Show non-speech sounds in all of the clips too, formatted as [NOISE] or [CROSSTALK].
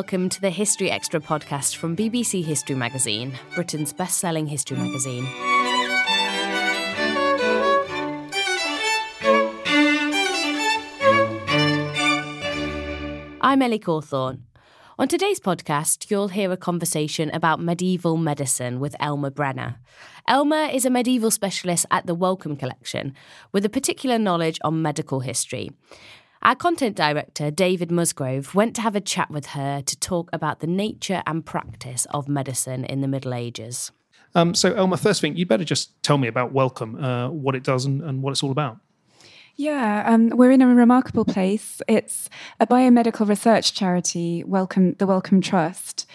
Welcome to the History Extra podcast from BBC History Magazine, Britain's best selling history magazine. I'm Ellie Cawthorne. On today's podcast, you'll hear a conversation about medieval medicine with Elma Brenner. Elma is a medieval specialist at the Wellcome Collection with a particular knowledge on medical history. Our content director, David Musgrove, went to have a chat with her to talk about the nature and practice of medicine in the Middle Ages. Um, so, Elma, first thing, you'd better just tell me about Wellcome, uh, what it does, and, and, what it's all about. Yeah, um, we're in a remarkable place. It's a biomedical research charity, Wellcome, the Wellcome Trust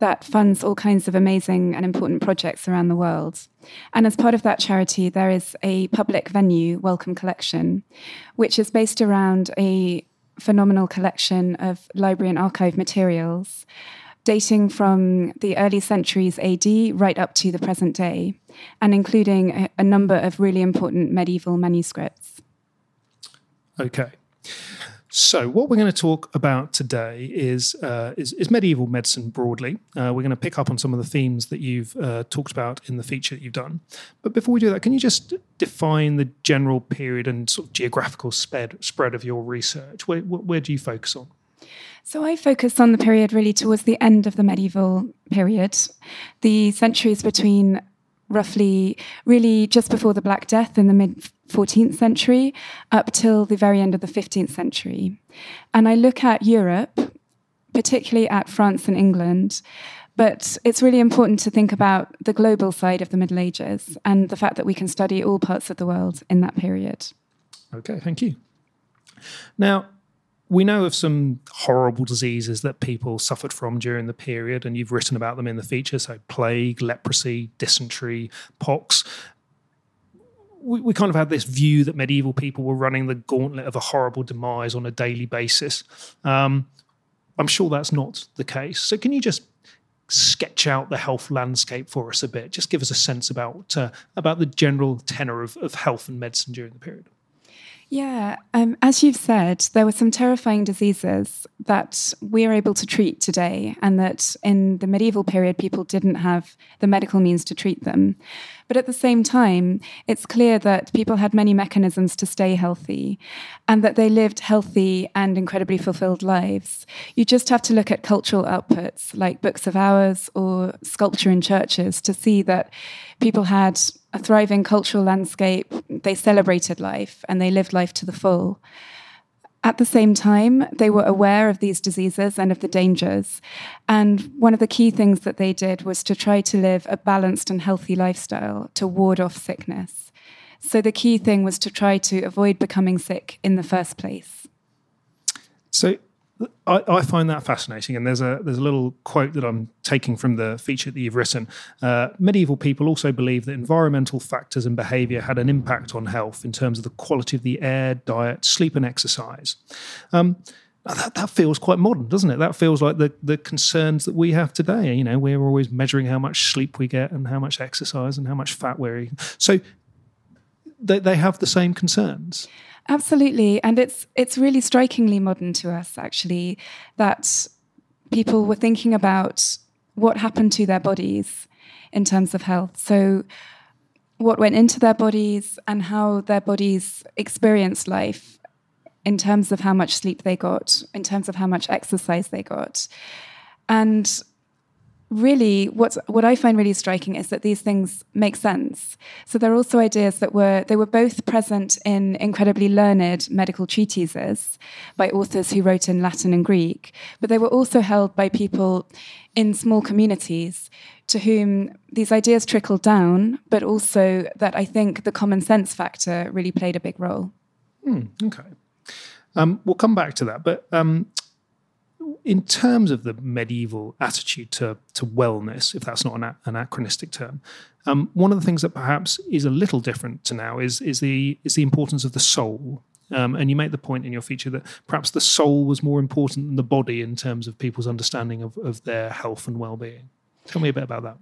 that funds all kinds of amazing and important projects around the world. And as part of that charity, there is a public venue, Wellcome Collection, which is based around a phenomenal collection of library and archive materials dating from the early centuries AD right up to the present day, and including a, a number of really important medieval manuscripts. Okay. So, what we're going to talk about today is uh, is, is, medieval medicine broadly. Uh, we're going to pick up on some of the themes that you've uh, talked about in the feature that you've done. But before we do that, can you just define the general period and sort of geographical spread spread of your research? Where, where do you focus on? So I focus on the period really towards the end of the medieval period, the centuries between roughly really just before the Black Death in the mid 14th century up till the very end of the 15th century. And I look at Europe, particularly at France and England, but it's really important to think about the global side of the Middle Ages and the fact that we can study all parts of the world in that period. Okay, thank you. Now, we know of some horrible diseases that people suffered from during the period, and you've written about them in the feature. So, plague, leprosy, dysentery, pox. We, we, kind of had this view that medieval people were running the gauntlet of a horrible demise on a daily basis. Um, I'm sure that's not the case. So, can you just sketch out the health landscape for us a bit? Just give us a sense about uh, about the general tenor of, of health and medicine during the period. Yeah, um, as you've said, there were some terrifying diseases that we're able to treat today, and that in the medieval period, people didn't have the medical means to treat them. But at the same time, it's clear that people had many mechanisms to stay healthy and that they lived healthy and incredibly fulfilled lives. You just have to look at cultural outputs like books of hours or sculpture in churches to see that people had a thriving cultural landscape, they celebrated life and they lived life to the full. At the same time, they were aware of these diseases and of the dangers. And one of the key things that they did was to try to live a balanced and healthy lifestyle to ward off sickness. So the key thing was to try to avoid becoming sick in the first place. So I, I, find that fascinating, and there's a there's a little quote that I'm taking from the feature that you've written. Uh, medieval people also believed that environmental factors and behaviour had an impact on health in terms of the quality of the air, diet, sleep, and exercise. Um, that, that feels quite modern, doesn't it? That feels like the the concerns that we have today. You know, we're always measuring how much sleep we get and how much exercise and how much fat we're eating. So they, they have the same concerns. Absolutely, and it's it's really strikingly modern to us actually that people were thinking about what happened to their bodies in terms of health. So what went into their bodies and how their bodies experienced life in terms of how much sleep they got, in terms of how much exercise they got. And really what's what I find really striking is that these things make sense. So there are also ideas that were they were both present in incredibly learned medical treatises by authors who wrote in Latin and Greek, but they were also held by people in small communities to whom these ideas trickled down, but also that I think the common sense factor really played a big role. Hmm, okay. Um, we'll come back to that, but um, in terms of the medieval attitude to, to wellness, if that's not an anachronistic term, um, one of the things that perhaps is a little different to now is is the is the importance of the soul. Um, and you make the point in your feature that perhaps the soul was more important than the body in terms of people's understanding of, of their health and well-being. Tell me a bit about that.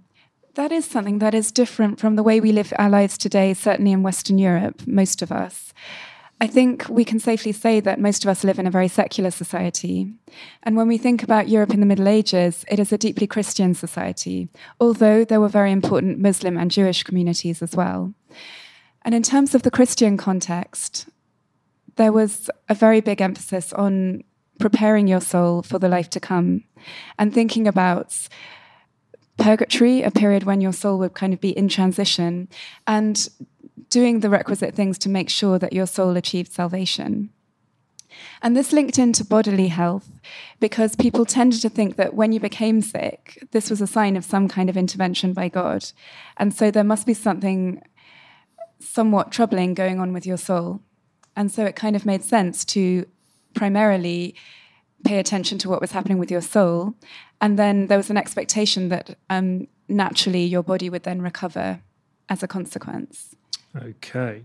That is something that is different from the way we live our lives today, certainly in Western Europe, most of us. I think we can safely say that most of us live in a very secular society. And when we think about Europe in the Middle Ages, it is a deeply Christian society, although there were very important Muslim and Jewish communities as well. And in terms of the Christian context, there was a very big emphasis on preparing your soul for the life to come and thinking about purgatory, a period when your soul would kind of be in transition, and doing the requisite things to make sure that your soul achieved salvation. And this linked into bodily health because people tended to think that when you became sick, this was a sign of some kind of intervention by God. And so there must be something somewhat troubling going on with your soul. And so it kind of made sense to primarily pay attention to what was happening with your soul. And then there was an expectation that um, naturally your body would then recover as a consequence. Okay.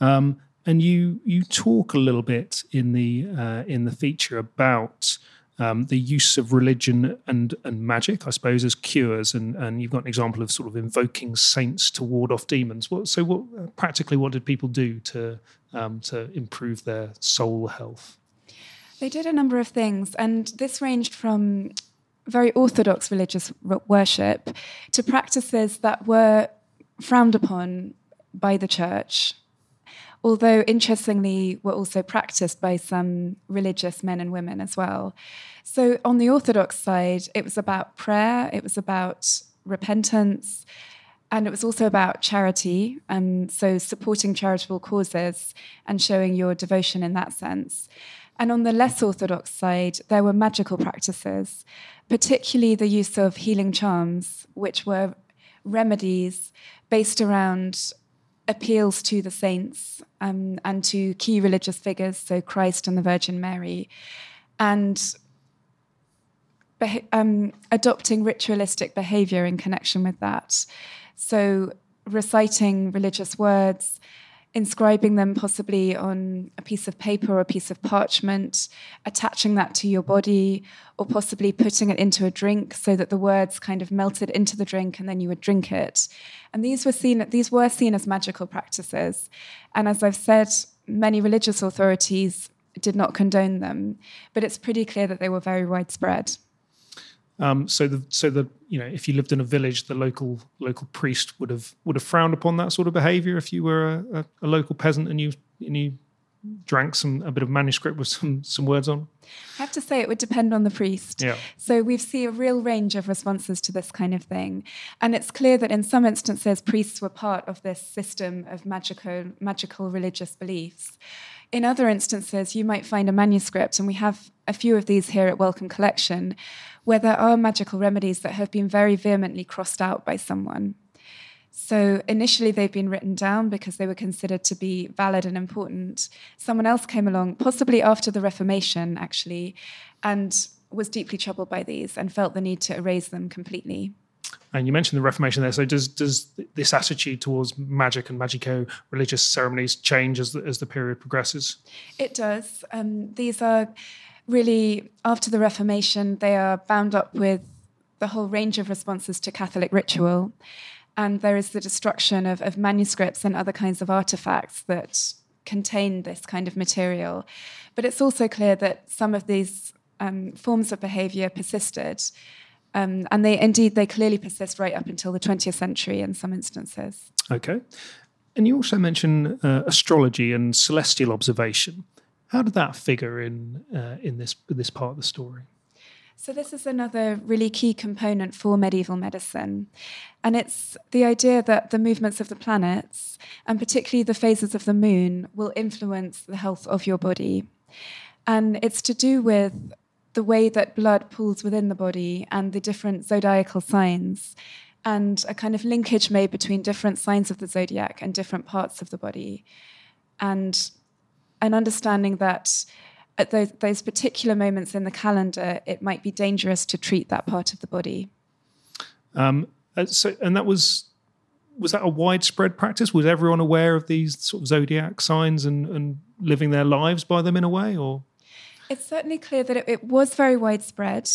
Um, and you you talk a little bit in the uh, in the feature about um, the use of religion and and magic, I suppose, as cures, and and you've got an example of sort of invoking saints to ward off demons. What, so, what practically what did people do to um, to improve their soul health? They did a number of things, and this ranged from very orthodox religious worship to practices that were frowned upon by the church, although interestingly were also practiced by some religious men and women as well. So on the Orthodox side, it was about prayer, it was about repentance, and it was also about charity, and so supporting charitable causes and showing your devotion in that sense. And on the less orthodox side, there were magical practices, particularly the use of healing charms, which were remedies based around appeals to the saints um, and to key religious figures, so Christ and the Virgin Mary, and um, adopting ritualistic behavior in connection with that. So, reciting religious words, inscribing them possibly on a piece of paper or a piece of parchment, attaching that to your body, or possibly putting it into a drink so that the words kind of melted into the drink and then you would drink it. And these were seen these were seen as magical practices. And as I've said, many religious authorities did not condone them, but it's pretty clear that they were very widespread. Um, so the so the you know if you lived in a village, the local local priest would have would have frowned upon that sort of behaviour. If you were a, a, a, local peasant and you and you drank some a bit of manuscript with some some words on. I have to say it would depend on the priest. Yeah. So we see a real range of responses to this kind of thing, and it's clear that in some instances priests were part of this system of magical magical religious beliefs. In other instances, you might find a manuscript, and we have a few of these here at Wellcome Collection, where there are magical remedies that have been very vehemently crossed out by someone. So initially, they've been written down because they were considered to be valid and important. Someone else came along, possibly after the Reformation, actually, and was deeply troubled by these and felt the need to erase them completely. And you mentioned the Reformation there. So does does this attitude towards magic and magico religious ceremonies change as the, as the period progresses? It does. Um, these are really, after the Reformation, they are bound up with the whole range of responses to Catholic ritual. And there is the destruction of, of manuscripts and other kinds of artifacts that contain this kind of material. But it's also clear that some of these um, forms of behavior persisted. Um, and they indeed they clearly persist right up until the 20th century in some instances. Okay. And you also mention uh, astrology and celestial observation. How did that figure in uh, in this this part of the story? So this is another really key component for medieval medicine, and it's the idea that the movements of the planets, and particularly the phases of the moon, will influence the health of your body, and it's to do with the way that blood pools within the body and the different zodiacal signs and a kind of linkage made between different signs of the zodiac and different parts of the body. And an understanding that at those, those particular moments in the calendar, it might be dangerous to treat that part of the body. Um, uh, so, and that was was that a widespread practice? Was everyone aware of these sort of zodiac signs and, and living their lives by them in a way, or? It's certainly clear that it, it was very widespread.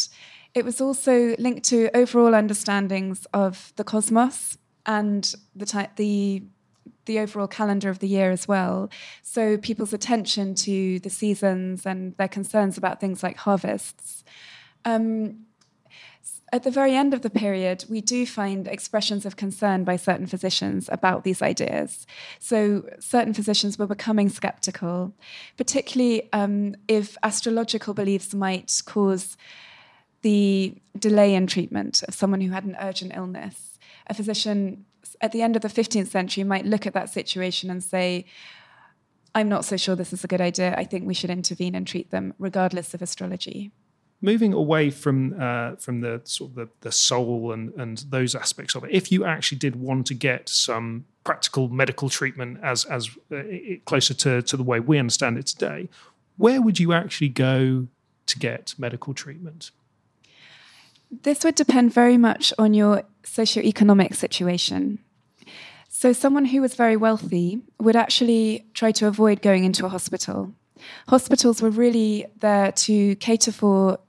It was also linked to overall understandings of the cosmos and the ty- the the overall calendar of the year as well. So people's attention to the seasons and their concerns about things like harvests. Um, at the very end of the period, we do find expressions of concern by certain physicians about these ideas. So, certain physicians were becoming skeptical, particularly um, if astrological beliefs might cause the delay in treatment of someone who had an urgent illness. A physician at the end of the 15th century might look at that situation and say, I'm not so sure this is a good idea. I think we should intervene and treat them, regardless of astrology. Moving away from uh, from the sort of the, the soul and, and those aspects of it, if you actually did want to get some practical medical treatment as as uh, closer to, to the way we understand it today, where would you actually go to get medical treatment? This would depend very much on your socioeconomic situation. So, someone who was very wealthy would actually try to avoid going into a hospital. Hospitals were really there to cater for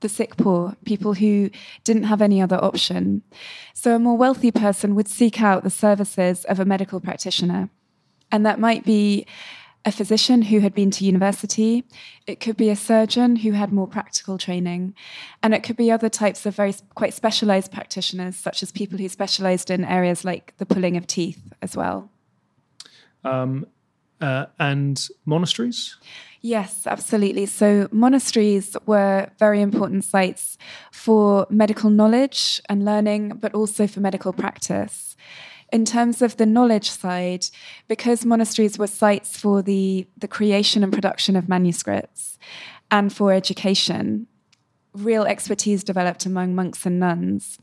the sick poor, people who didn't have any other option. So, a more wealthy person would seek out the services of a medical practitioner. And that might be a physician who had been to university, it could be a surgeon who had more practical training, and it could be other types of very quite specialized practitioners, such as people who specialized in areas like the pulling of teeth as well. Um, uh, and monasteries? Yes, absolutely. So, monasteries were very important sites for medical knowledge and learning, but also for medical practice in terms of the knowledge side, because monasteries were sites for the, the creation and production of manuscripts and for education, real expertise developed among monks and nuns.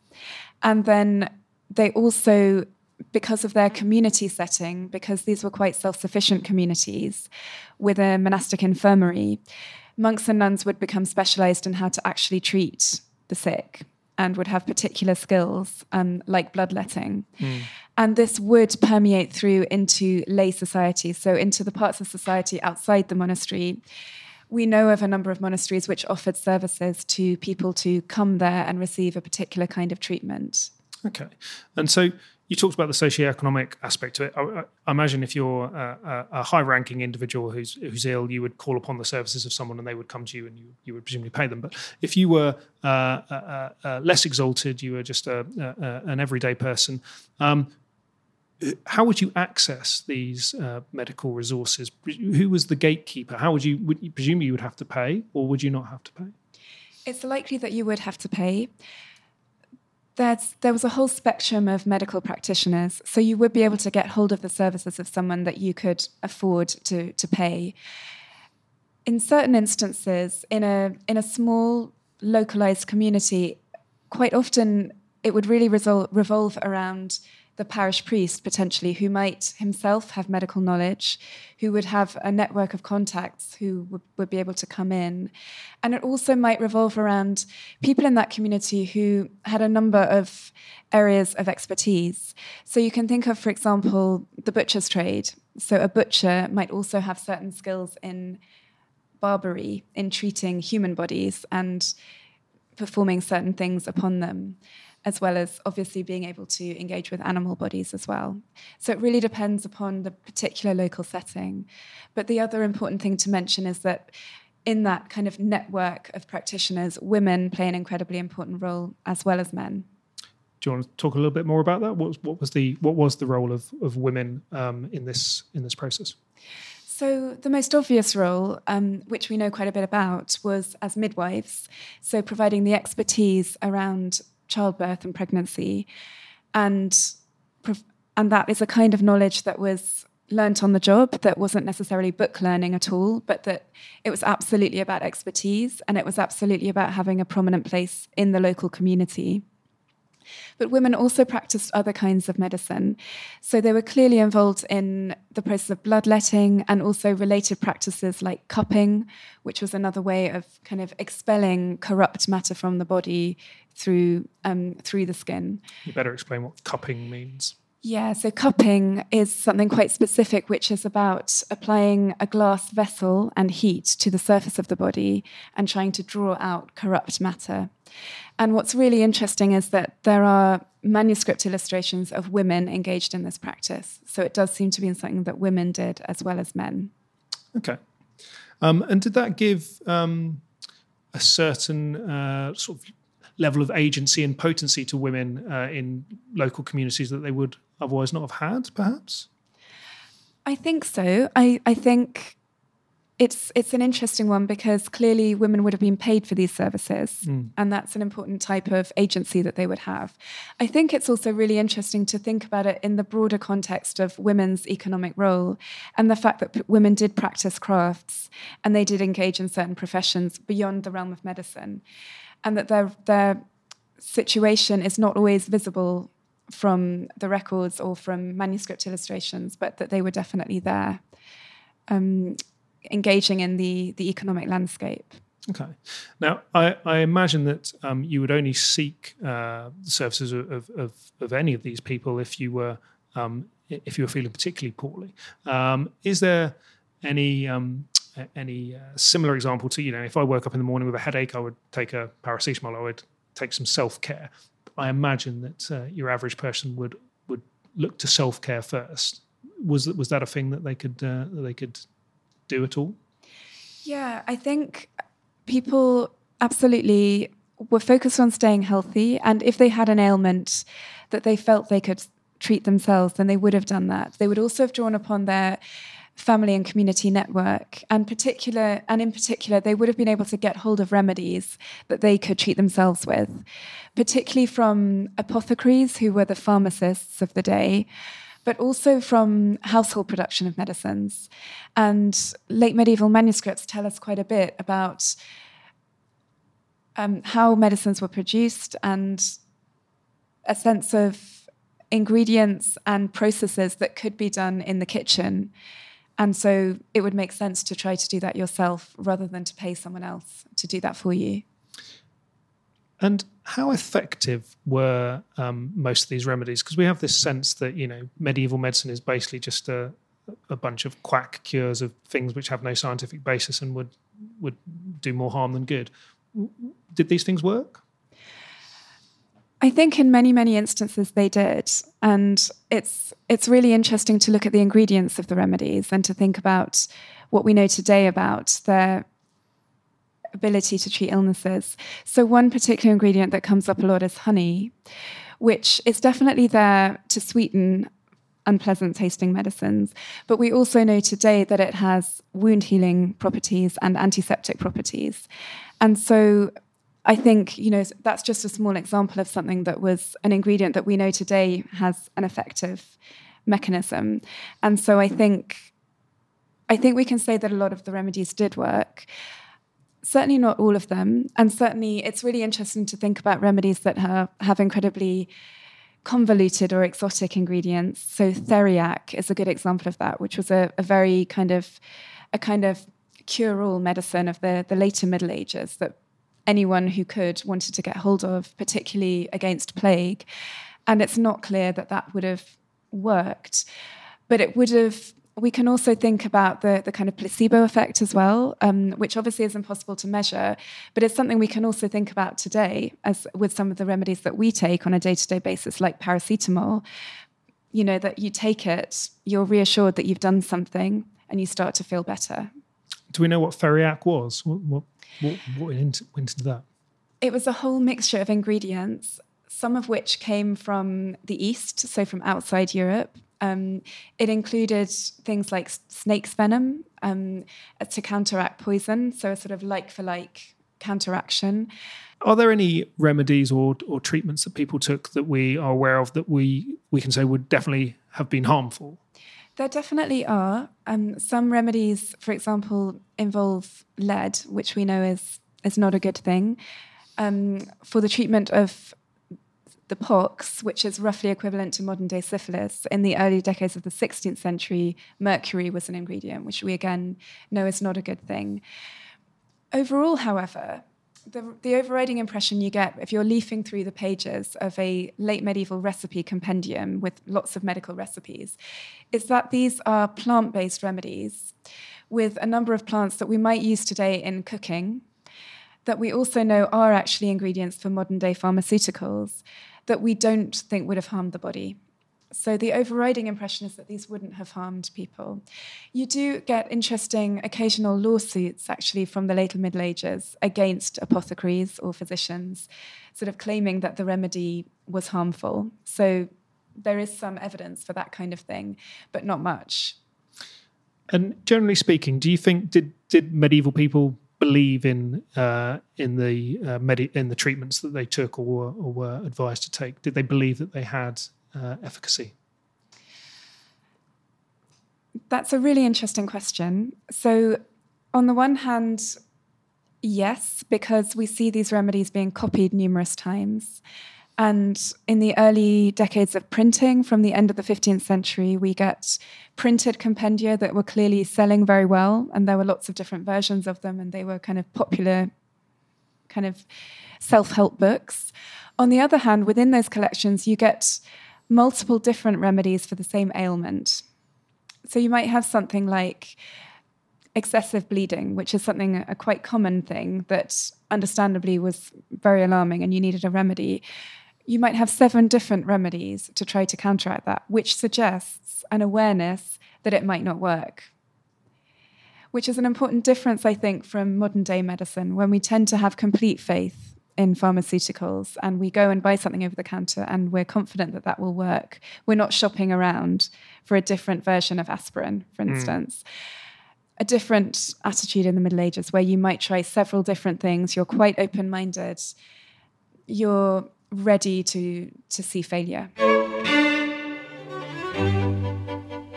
And then they also, because of their community setting, because these were quite self sufficient communities with a monastic infirmary, monks and nuns would become specialized in how to actually treat the sick and would have particular skills um, like bloodletting. Mm. And this would permeate through into lay society, so into the parts of society outside the monastery. We know of a number of monasteries which offered services to people to come there and receive a particular kind of treatment. Okay. And so you talked about the socioeconomic aspect to it. I, I imagine if you're a, a, high-ranking individual who's who's ill, you would call upon the services of someone, and they would come to you, and you, you would presumably pay them. But if you were uh, uh, uh, less exalted, you were just a, an everyday person. Um, how would you access these uh, medical resources? Who was the gatekeeper? How would you? Would you, presumably you would have to pay, or would you not have to pay? It's likely that you would have to pay there's, there was a whole spectrum of medical practitioners. So you would be able to get hold of the services of someone that you could afford to, to pay. In certain instances, in a, in a small, localized community, quite often it would really resol- revolve around the parish priest potentially who might himself have medical knowledge, who would have a network of contacts who would, would, be able to come in. And it also might revolve around people in that community who had a number of areas of expertise. So you can think of, for example, the butcher's trade. So a butcher might also have certain skills in barbery, in treating human bodies and performing certain things upon them as well as obviously being able to engage with animal bodies as well. So it really depends upon the particular local setting. But the other important thing to mention is that in that kind of network of practitioners, women play an incredibly important role as well as men. Do you want to talk a little bit more about that? What was, what was the what was the role of, of women um, in this in this process? So, the most obvious role, um, which we know quite a bit about, was as midwives. So, providing the expertise around childbirth and pregnancy, and and that is a kind of knowledge that was learnt on the job that wasn't necessarily book learning at all, but that it was absolutely about expertise and it was absolutely about having a prominent place in the local community. But women also practiced other kinds of medicine. So they were clearly involved in the process of bloodletting and also related practices like cupping, which was another way of kind of expelling corrupt matter from the body through um, through the skin. You better explain what cupping means. Yeah, so cupping is something quite specific, which is about applying a glass vessel and heat to the surface of the body and trying to draw out corrupt matter. And what's really interesting is that there are manuscript illustrations of women engaged in this practice. So it does seem to be something that women did as well as men. Okay. Um, and did that give um, a certain uh, sort of level of agency and potency to women uh, in local communities that they would otherwise not have had, perhaps? I think so. I, I think it's it's an interesting one because clearly women would have been paid for these services mm. and that's an important type of agency that they would have i think it's also really interesting to think about it in the broader context of women's economic role and the fact that p- women did practice crafts and they did engage in certain professions beyond the realm of medicine and that their their situation is not always visible from the records or from manuscript illustrations, but that they were definitely there, um, engaging in the the economic landscape. Okay. Now, I, I imagine that um, you would only seek uh, the services of, of, of, any of these people if you were um, if you were feeling particularly poorly. Um, is there any um, any uh, similar example to you know if I woke up in the morning with a headache, I would take a paracetamol. I would take some self care. I imagine that uh, your average person would would look to self care first. Was that was that a thing that they could uh, they could do at all? Yeah, I think people absolutely were focused on staying healthy, and if they had an ailment that they felt they could treat themselves, then they would have done that. They would also have drawn upon their family and community network and particular and in particular they would have been able to get hold of remedies that they could treat themselves with particularly from apothecaries who were the pharmacists of the day but also from household production of medicines. And late medieval manuscripts tell us quite a bit about um, how medicines were produced and a sense of ingredients and processes that could be done in the kitchen and so it would make sense to try to do that yourself rather than to pay someone else to do that for you. And how effective were um, most of these remedies? Because we have this sense that you know medieval medicine is basically just a, a bunch of quack cures of things which have no scientific basis and would would do more harm than good. Did these things work? I think in many, many instances they did. And it's it's really interesting to look at the ingredients of the remedies and to think about what we know today about their ability to treat illnesses. So one particular ingredient that comes up a lot is honey, which is definitely there to sweeten unpleasant tasting medicines. But we also know today that it has wound healing properties and antiseptic properties. And so I think, you know, that's just a small example of something that was an ingredient that we know today has an effective mechanism. And so I think I think we can say that a lot of the remedies did work. Certainly not all of them. And certainly it's really interesting to think about remedies that have, have incredibly convoluted or exotic ingredients. So theriac is a good example of that, which was a, a very kind of a kind of cure-all medicine of the, the later Middle Ages that anyone who could wanted to get hold of, particularly against plague. And it's not clear that that would have worked. But it would have we can also think about the, the kind of placebo effect as well, um, which obviously is impossible to measure, but it's something we can also think about today as with some of the remedies that we take on a day-to-day basis, like paracetamol. You know, that you take it, you're reassured that you've done something and you start to feel better. Do we know what theriac was? What, what, what, what went, into, went into that? It was a whole mixture of ingredients, some of which came from the East, so from outside Europe. Um, it included things like snake's venom um, to counteract poison, so a sort of like for like counteraction. Are there any remedies or, or treatments that people took that we are aware of that we, we can say would definitely have been harmful? There definitely are. Um, some remedies, for example, involve lead, which we know is is not a good thing. Um, for the treatment of the pox, which is roughly equivalent to modern day syphilis, in the early decades of the 16th century, mercury was an ingredient, which we again know is not a good thing. Overall, however, the, the, overriding impression you get if you're leafing through the pages of a late medieval recipe compendium with lots of medical recipes is that these are plant based remedies with a number of plants that we might use today in cooking, that we also know are actually ingredients for modern day pharmaceuticals that we don't think would have harmed the body. So the overriding impression is that these wouldn't have harmed people. You do get interesting occasional lawsuits, actually, from the later Middle Ages against apothecaries or physicians, sort of claiming that the remedy was harmful. So there is some evidence for that kind of thing, but not much. And generally speaking, do you think did did medieval people believe in uh, in the uh, medi- in the treatments that they took or, or were advised to take? Did they believe that they had uh, efficacy? That's a really interesting question. So, on the one hand, yes, because we see these remedies being copied numerous times. And in the early decades of printing, from the end of the 15th century, we get printed compendia that were clearly selling very well. And there were lots of different versions of them, and they were kind of popular, kind of self help books. On the other hand, within those collections, you get multiple different remedies for the same ailment. So you might have something like excessive bleeding, which is something a quite common thing that understandably was very alarming and you needed a remedy. You might have seven different remedies to try to counteract that, which suggests an awareness that it might not work. Which is an important difference, I think, from modern day medicine, when we tend to have complete faith in pharmaceuticals and we go and buy something over the counter and we're confident that that will work. We're not shopping around for a different version of aspirin, for hmm. instance. Mm. A different attitude in the Middle Ages where you might try several different things, you're quite open minded, you're ready to, to see failure.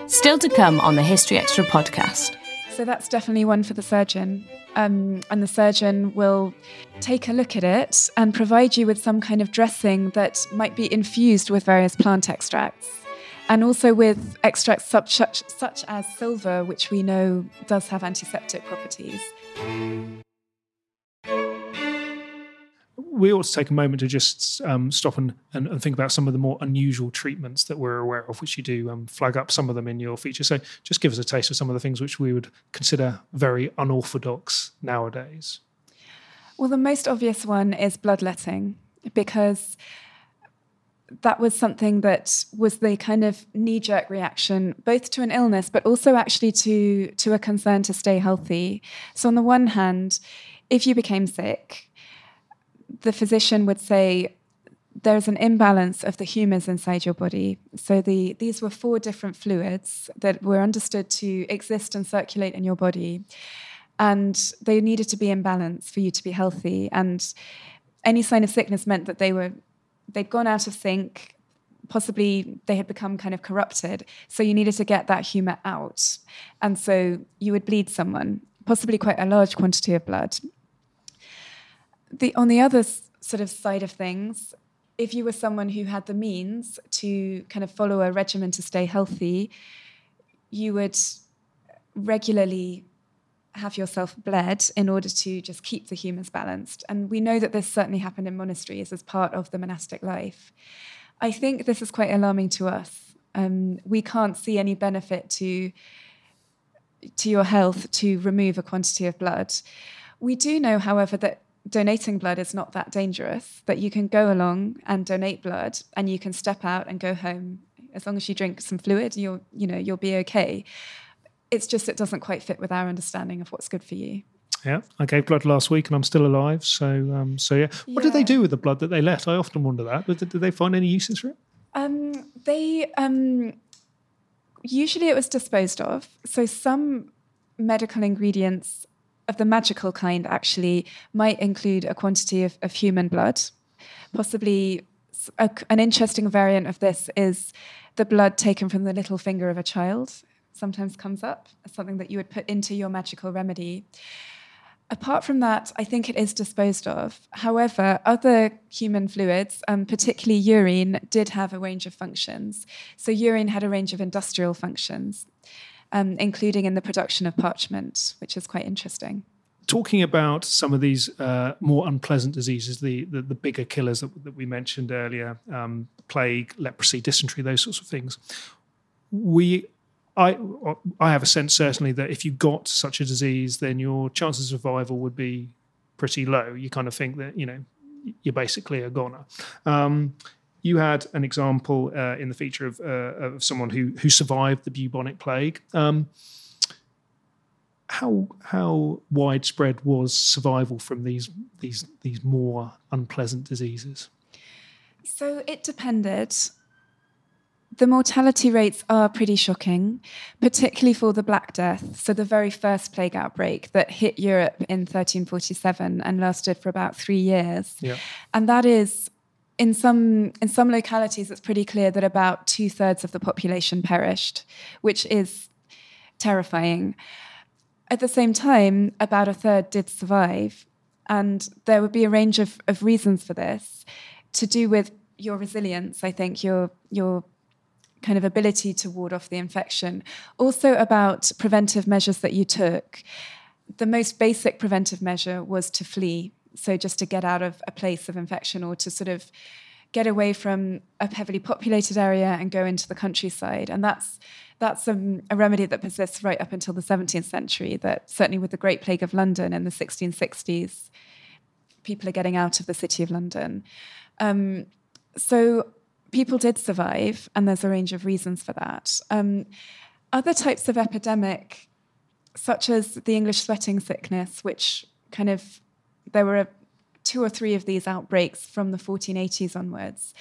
Still to come on the History Extra podcast. So that's definitely one for the surgeon. Um, and the surgeon will take a look at it and provide you with some kind of dressing that might be infused with various plant extracts. And also with extracts such, such, as silver, which we know does have antiseptic properties we ought to take a moment to just um, stop and, and, and, think about some of the more unusual treatments that we're aware of, which you do um, flag up some of them in your feature. So just give us a taste of some of the things which we would consider very unorthodox nowadays. Well, the most obvious one is bloodletting, because that was something that was the kind of knee-jerk reaction both to an illness but also actually to to a concern to stay healthy so on the one hand if you became sick the physician would say there's an imbalance of the humors inside your body. So the these were four different fluids that were understood to exist and circulate in your body, and they needed to be in balance for you to be healthy. And any sign of sickness meant that they were they'd gone out of sync. Possibly they had become kind of corrupted. So you needed to get that humor out. And so you would bleed someone, possibly quite a large quantity of blood the on the other sort of side of things, if you were someone who had the means to kind of follow a regimen to stay healthy, you would regularly have yourself bled in order to just keep the humors balanced. And we know that this certainly happened in monasteries as part of the monastic life. I think this is quite alarming to us. Um, we can't see any benefit to to your health to remove a quantity of blood. We do know, however, that donating blood is not that dangerous, that you can go along and donate blood and you can step out and go home. As long as you drink some fluid, you'll, you know, you'll be okay. It's just it doesn't quite fit with our understanding of what's good for you. Yeah, I gave blood last week and I'm still alive. So, um, so yeah. What yeah. did they do with the blood that they left? I often wonder that. Did, did they find any uses for it? Um, they um, usually it was disposed of. So some medical ingredients of the magical kind actually might include a quantity of, of human blood. Possibly a, an interesting variant of this is the blood taken from the little finger of a child. Sometimes comes up as something that you would put into your magical remedy. Apart from that, I think it is disposed of. However, other human fluids, um, particularly urine, did have a range of functions. So, urine had a range of industrial functions, um, including in the production of parchment, which is quite interesting. Talking about some of these uh, more unpleasant diseases, the, the, the bigger killers that, that, we mentioned earlier, um, plague, leprosy, dysentery, those sorts of things, we I I have a sense certainly that if you got such a disease, then your chances of survival would be pretty low. You kind of think that you know you're basically a goner. Um, you had an example uh, in the feature of, uh, of someone who who survived the bubonic plague. Um, how how widespread was survival from these these these more unpleasant diseases? So it depended the mortality rates are pretty shocking, particularly for the Black Death, so the very first plague outbreak that hit Europe in 1347 and lasted for about three years. Yeah. And that is in some in some localities it's pretty clear that about two thirds of the population perished, which is terrifying. At the same time, about a third did survive. And there would be a range of, of reasons for this to do with your resilience, I think, your your kind of ability to ward off the infection. Also, about preventive measures that you took. The most basic preventive measure was to flee. So, just to get out of a place of infection or to sort of get away from a heavily populated area and go into the countryside. And that's that's a, a, remedy that persists right up until the 17th century. That certainly with the Great Plague of London in the 1660s, people are getting out of the city of London. Um, so people did survive, and there's a range of reasons for that. Um, other types of epidemic, such as the English sweating sickness, which kind of there were a, two or three of these outbreaks from the 1480s onwards.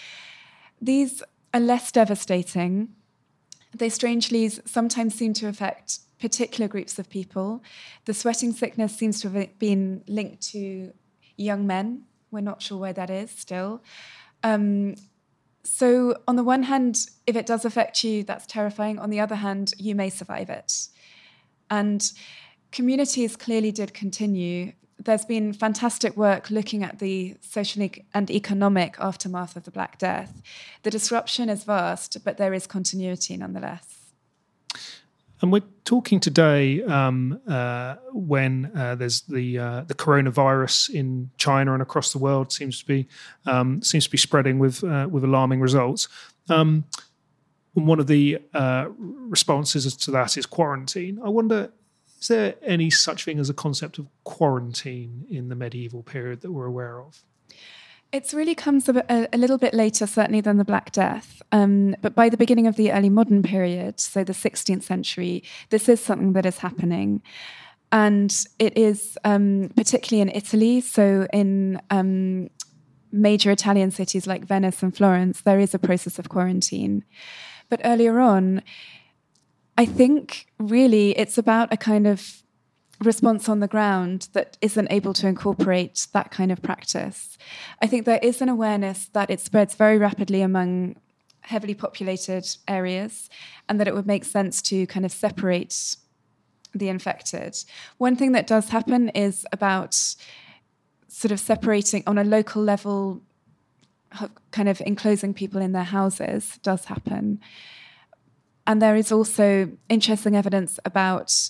These are less devastating. They strangely sometimes seem to affect particular groups of people. The sweating sickness seems to have been linked to young men. We're not sure why that is still. Um, so, on the one hand, if it does affect you, that's terrifying. On the other hand, you may survive it. And communities clearly did continue. There's been fantastic work looking at the social and economic aftermath of the Black Death. The disruption is vast, but there is continuity nonetheless. And we're talking today um, uh, when uh, there's the uh, the coronavirus in China and across the world seems to be um, seems to be spreading with uh, with alarming results. Um, one of the uh, responses to that is quarantine. I wonder, is there any such thing as a concept of quarantine in the medieval period that we're aware of? It really comes a, a, little bit later, certainly, than the Black Death. Um, but by the beginning of the early modern period, so the 16th century, this is something that is happening. And it is um, particularly in Italy, so in um, major Italian cities like Venice and Florence, there is a process of quarantine. But earlier on, I think really it's about a kind of response on the ground that isn't able to incorporate that kind of practice. I think there is an awareness that it spreads very rapidly among heavily populated areas and that it would make sense to kind of separate the infected. One thing that does happen is about sort of separating on a local level, kind of enclosing people in their houses does happen. And there is also interesting evidence about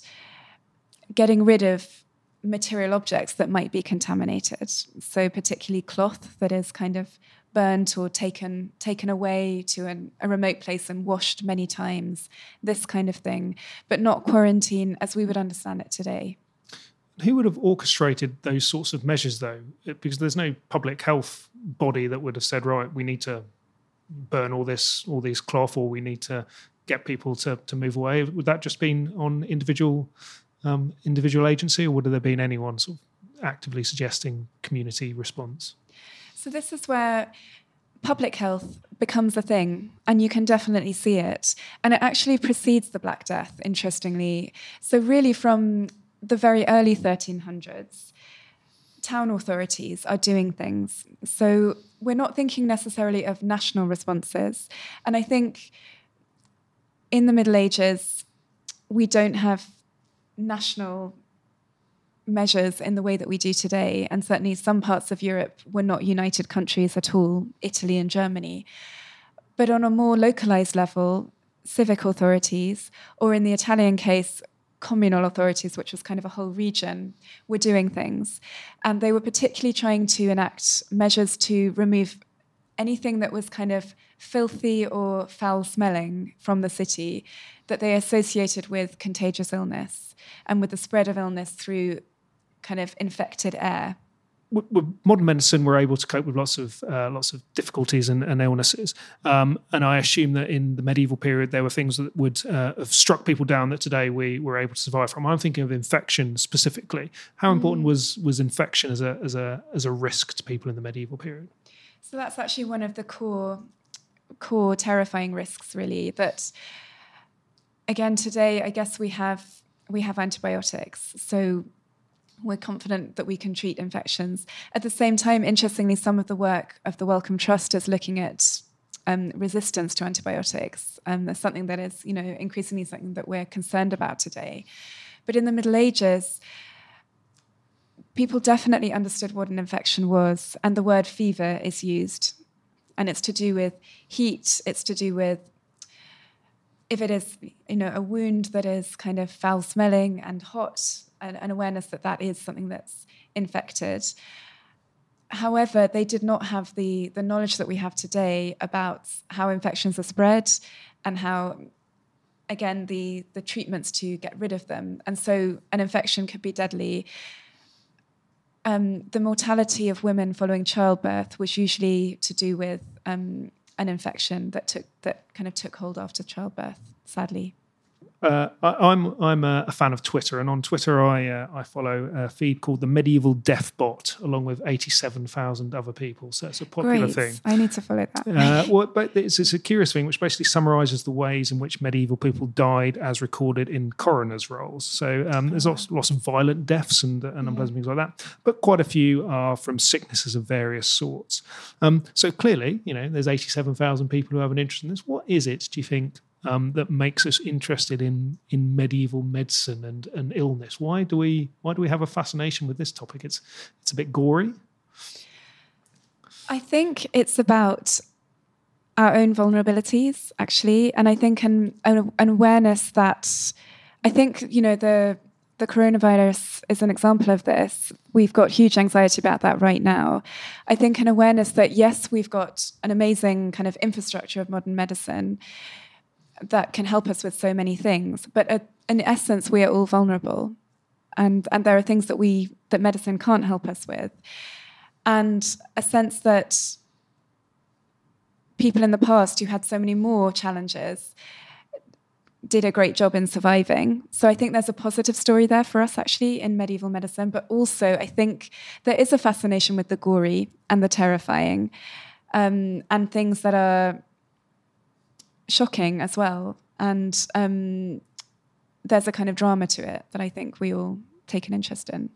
getting rid of material objects that might be contaminated. So, particularly cloth that is kind of burnt or taken taken away to an, a remote place and washed many times, this kind of thing, but not quarantine as we would understand it today. Who would have orchestrated those sorts of measures, though? Because there's no public health body that would have said, right, we need to burn all this, all these cloth, or we need to get people to, to move away. Would that just been on individual um, individual agency, or would there been anyone sort of actively suggesting community response? So this is where public health becomes a thing, and you can definitely see it. And it actually precedes the Black Death, interestingly. So really, from the very early 1300s, town authorities are doing things. So we're not thinking necessarily of national responses. And I think in the Middle Ages, we don't have national measures in the way that we do today. And certainly some parts of Europe were not united countries at all, Italy and Germany. But on a more localized level, civic authorities, or in the Italian case, communal authorities, which was kind of a whole region, were doing things. And they were particularly trying to enact measures to remove anything that was kind of filthy or foul smelling from the city that they associated with contagious illness and with the spread of illness through kind of infected air with modern medicine, we're able to cope with lots of uh, lots of difficulties and, and illnesses. Um, and I assume that in the medieval period, there were things that would uh, have struck people down that today we were able to survive from. I'm thinking of infection specifically. How important mm. was was infection as a as a as a risk to people in the medieval period? So that's actually one of the core core terrifying risks, really. That again today, I guess we have we have antibiotics. So we're confident that we can treat infections. At the same time, interestingly, some of the work of the Wellcome Trust is looking at um, resistance to antibiotics. Um, that's something that is, you know, increasingly something that we're concerned about today. But in the Middle Ages, people definitely understood what an infection was, and the word fever is used, and it's to do with heat. It's to do with if it is, you know, a wound that is kind of foul smelling and hot an, an awareness that that is something that's infected. However, they did not have the, the knowledge that we have today about how infections are spread and how, again, the, the treatments to get rid of them. And so an infection could be deadly. Um, the mortality of women following childbirth was usually to do with um, an infection that took that kind of took hold after childbirth, sadly uh, I, am I'm, I'm a, fan of Twitter, and on Twitter I uh, I follow a feed called the Medieval Death Bot, along with eighty seven thousand other people. So it's a popular Great. thing. I need to follow that. Uh, well, but it's, it's, a curious thing, which basically summarises the ways in which medieval people died as recorded in coroners' rolls. So um, there's lots, lots, of violent deaths and, and mm-hmm. unpleasant things like that, but quite a few are from sicknesses of various sorts. Um, so clearly, you know, there's eighty seven thousand people who have an interest in this. What is it? Do you think um, that makes us interested in in medieval medicine and, and illness? Why do we why do we have a fascination with this topic? It's it's a bit gory. I think it's about our own vulnerabilities, actually, and I think an, an, awareness that I think you know the the coronavirus is an example of this. We've got huge anxiety about that right now. I think an awareness that yes, we've got an amazing kind of infrastructure of modern medicine that can help us with so many things. But uh, in essence, we are all vulnerable, and and there are things that we that medicine can't help us with, and a sense that people in the past who had so many more challenges did a great job in surviving. So I think there's a positive story there for us actually in medieval medicine, but also I think there is a fascination with the gory and the terrifying um, and things that are shocking as well. And um, there's a kind of drama to it that I think we all take an interest in.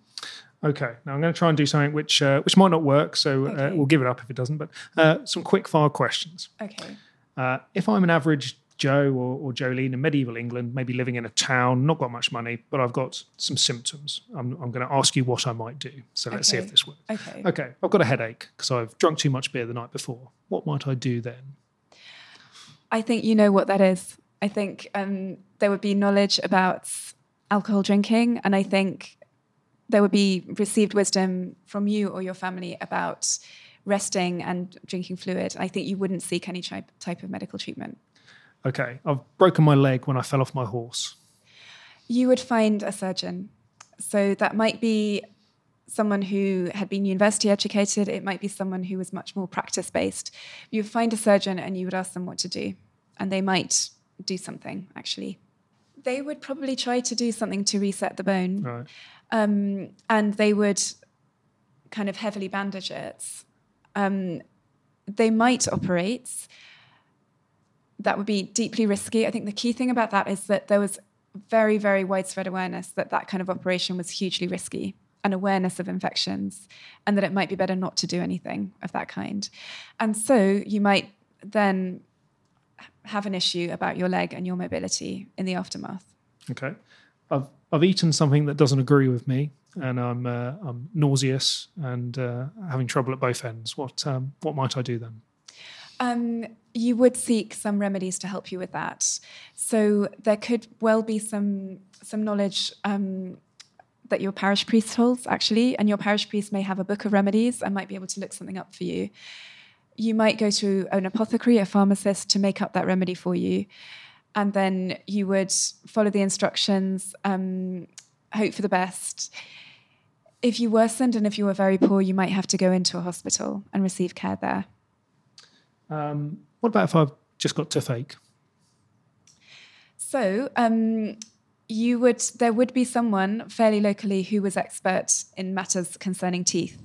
Okay, now I'm going to try and do something which uh, which might not work, so uh, okay. uh, we'll give it up if it doesn't. But uh, some quick fire questions. Okay. Uh, if I'm an average Joe or, or Jolene in medieval England, maybe living in a town, not got much money, but I've got some symptoms. I'm, I'm going to ask you what I might do. So let's okay. see if this works. Okay. Okay. I've got a headache because I've drunk too much beer the night before. What might I do then? I think you know what that is. I think um, there would be knowledge about alcohol drinking, and I think there would be received wisdom from you or your family about resting and drinking fluid. I think you wouldn't seek any type, type of medical treatment. Okay, I've broken my leg when I fell off my horse. You would find a surgeon. So that might be someone who had been university educated, it might be someone who was much more practice based. You find a surgeon and you would ask them what to do, and they might do something actually. They would probably try to do something to reset the bone, right. um, and they would kind of heavily bandage it. Um, they might operate. That would be deeply risky. I think the key thing about that is that there was very, very widespread awareness that that kind of operation was hugely risky an awareness of infections and that it might be better not to do anything of that kind. And so you might then have an issue about your leg and your mobility in the aftermath. Okay. I've, I've eaten something that doesn't agree with me. and I'm uh, I'm nauseous and uh, having trouble at both ends. What um, what might I do then? Um, you would seek some remedies to help you with that. So there could well be some some knowledge um, that your parish priest holds actually, and your parish priest may have a book of remedies and might be able to look something up for you. You might go to an apothecary, a pharmacist, to make up that remedy for you, and then you would follow the instructions, um, hope for the best. If you worsened and if you were very poor, you might have to go into a hospital and receive care there. Um, what about if I've just got toothache? So, um, you would there would be someone fairly locally who was expert in matters concerning teeth.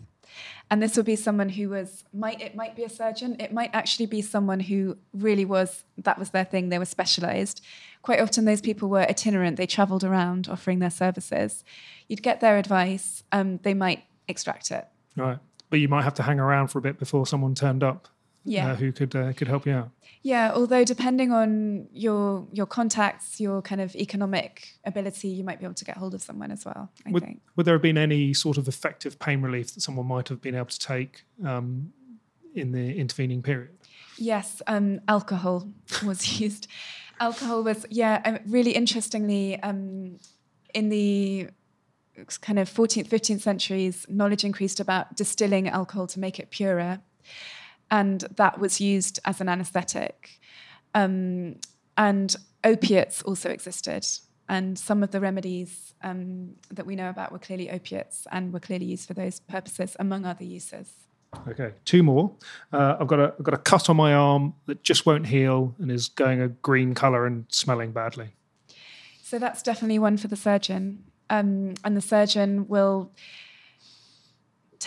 And this would be someone who was might it might be a surgeon. It might actually be someone who really was that was their thing. They were specialized. Quite often those people were itinerant. They traveled around offering their services. You'd get their advice. Um, they might extract it. Right. But you might have to hang around for a bit before someone turned up yeah. Uh, who could uh, could help you out yeah, although depending on your your contacts, your kind of economic ability, you might be able to get hold of someone as well. I would, think. Would there have been any sort of effective pain relief that someone might have been able to take um, in the intervening period? Yes, um, alcohol was [LAUGHS] used. alcohol was yeah, um, really interestingly um, in the kind of 14th, 15th centuries, knowledge increased about distilling alcohol to make it purer and that was used as an anesthetic. Um, and opiates also existed, and some of the remedies um, that we know about were clearly opiates and were clearly used for those purposes, among other uses. Okay, two more. Uh, I've got a I've got a cut on my arm that just won't heal and is going a green color and smelling badly. So that's definitely one for the surgeon, um, and the surgeon will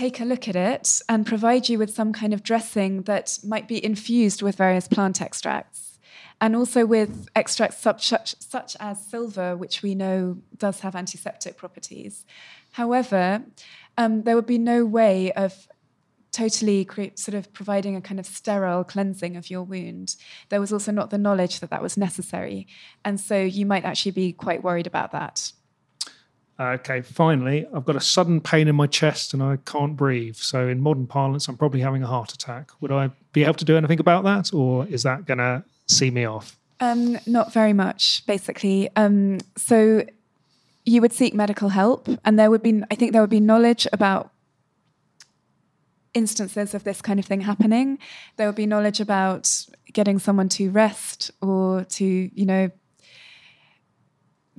take a look at it and provide you with some kind of dressing that might be infused with various plant extracts and also with extracts such, such, as silver, which we know does have antiseptic properties. However, um, there would be no way of totally sort of providing a kind of sterile cleansing of your wound. There was also not the knowledge that that was necessary. And so you might actually be quite worried about that. Okay, finally, I've got a sudden pain in my chest and I can't breathe. So, in modern parlance, I'm probably having a heart attack. Would I be able to do anything about that, or is that going to see me off? Um, not very much, basically. Um, so, you would seek medical help, and there would be, I think, there would be knowledge about instances of this kind of thing happening. There would be knowledge about getting someone to rest or to, you know,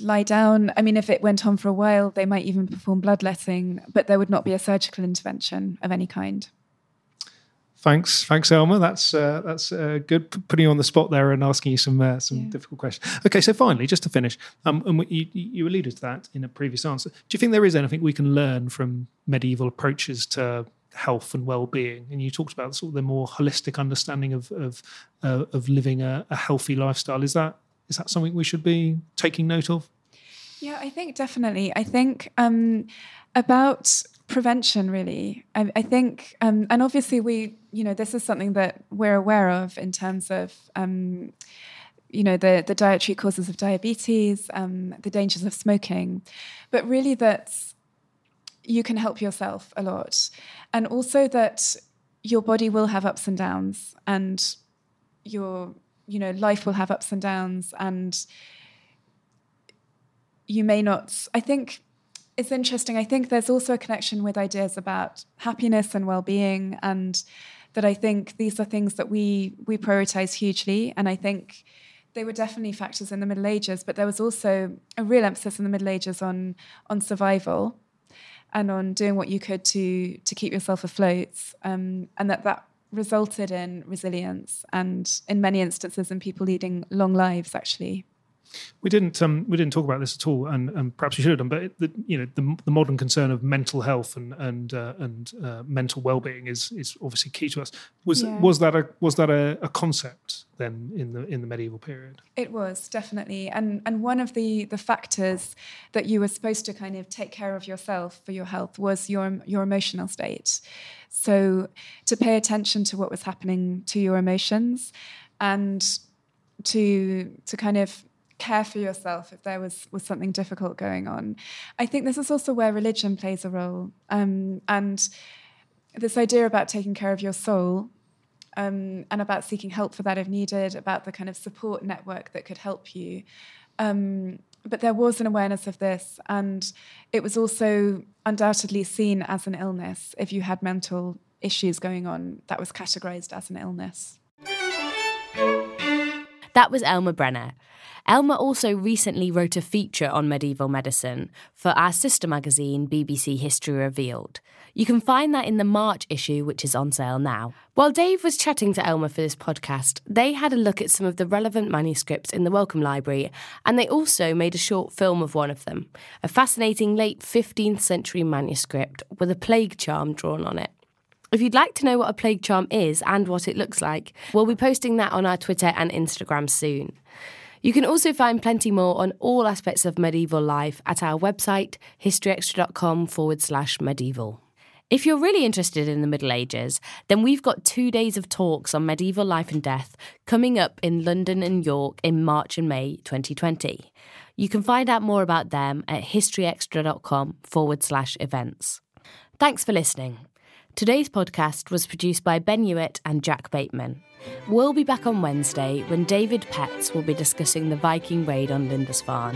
lie down. I mean, if it went on for a while, they might even perform bloodletting, but there would not be a surgical intervention of any kind. Thanks, thanks, Elma. That's uh, that's uh, good. Putting you on the spot there and asking you some uh, some yeah. difficult questions. Okay, so finally, just to finish, um, and you, you alluded to that in a previous answer. Do you think there is anything we can learn from medieval approaches to health and well-being? And you talked about sort of the more holistic understanding of of, uh, of living a, a healthy lifestyle. Is that is that something we should be taking note of? Yeah, I think definitely. I think um, about prevention, really. I, I think, um, and obviously, we, you know, this is something that we're aware of in terms of. Um, you know the the dietary causes of diabetes, um, the dangers of smoking, but really that you can help yourself a lot, and also that your body will have ups and downs, and your you know life will have ups and downs and you may not i think it's interesting i think there's also a connection with ideas about happiness and well-being and that i think these are things that we we prioritize hugely and i think they were definitely factors in the middle ages but there was also a real emphasis in the middle ages on on survival and on doing what you could to to keep yourself afloat um, and that that resulted in resilience and in many instances in people leading long lives actually we didn't um, we didn't talk about this at all, and, and perhaps we should have done. But the, you know, the, the modern concern of mental health and and uh, and uh, mental well being is is obviously key to us. Was yeah. was that a was that a, a, concept then in the in the medieval period? It was definitely, and and one of the the factors that you were supposed to kind of take care of yourself for your health was your your emotional state. So to pay attention to what was happening to your emotions, and to to kind of care for yourself if there was was something difficult going on. I think this is also where religion plays a role, um, and this idea about taking care of your soul um, and about seeking help for that if needed, about the kind of support network that could help you. Um, but there was an awareness of this, and it was also undoubtedly seen as an illness. If you had mental issues going on, that was categorized as an illness. That was Elma Brenner. Elma also recently wrote a feature on medieval medicine for our sister magazine, BBC History Revealed. You can find that in the March issue, which is on sale now. While Dave was chatting to Elma for this podcast, they had a look at some of the relevant manuscripts in the Wellcome Library, and they also made a short film of one of them a fascinating late 15th century manuscript with a plague charm drawn on it. If you'd like to know what a plague charm is and what it looks like, we'll be posting that on our Twitter and Instagram soon. You can also find plenty more on all aspects of medieval life at our website, historyextra.com forward slash medieval. If you're really interested in the Middle Ages, then we've got two days of talks on medieval life and death coming up in London and York in March and May 2020. You can find out more about them at historyextra.com forward slash events. Thanks for listening. Today's podcast was produced by Ben Hewitt and Jack Bateman. We'll be back on Wednesday when David Petts will be discussing the Viking raid on Lindisfarne.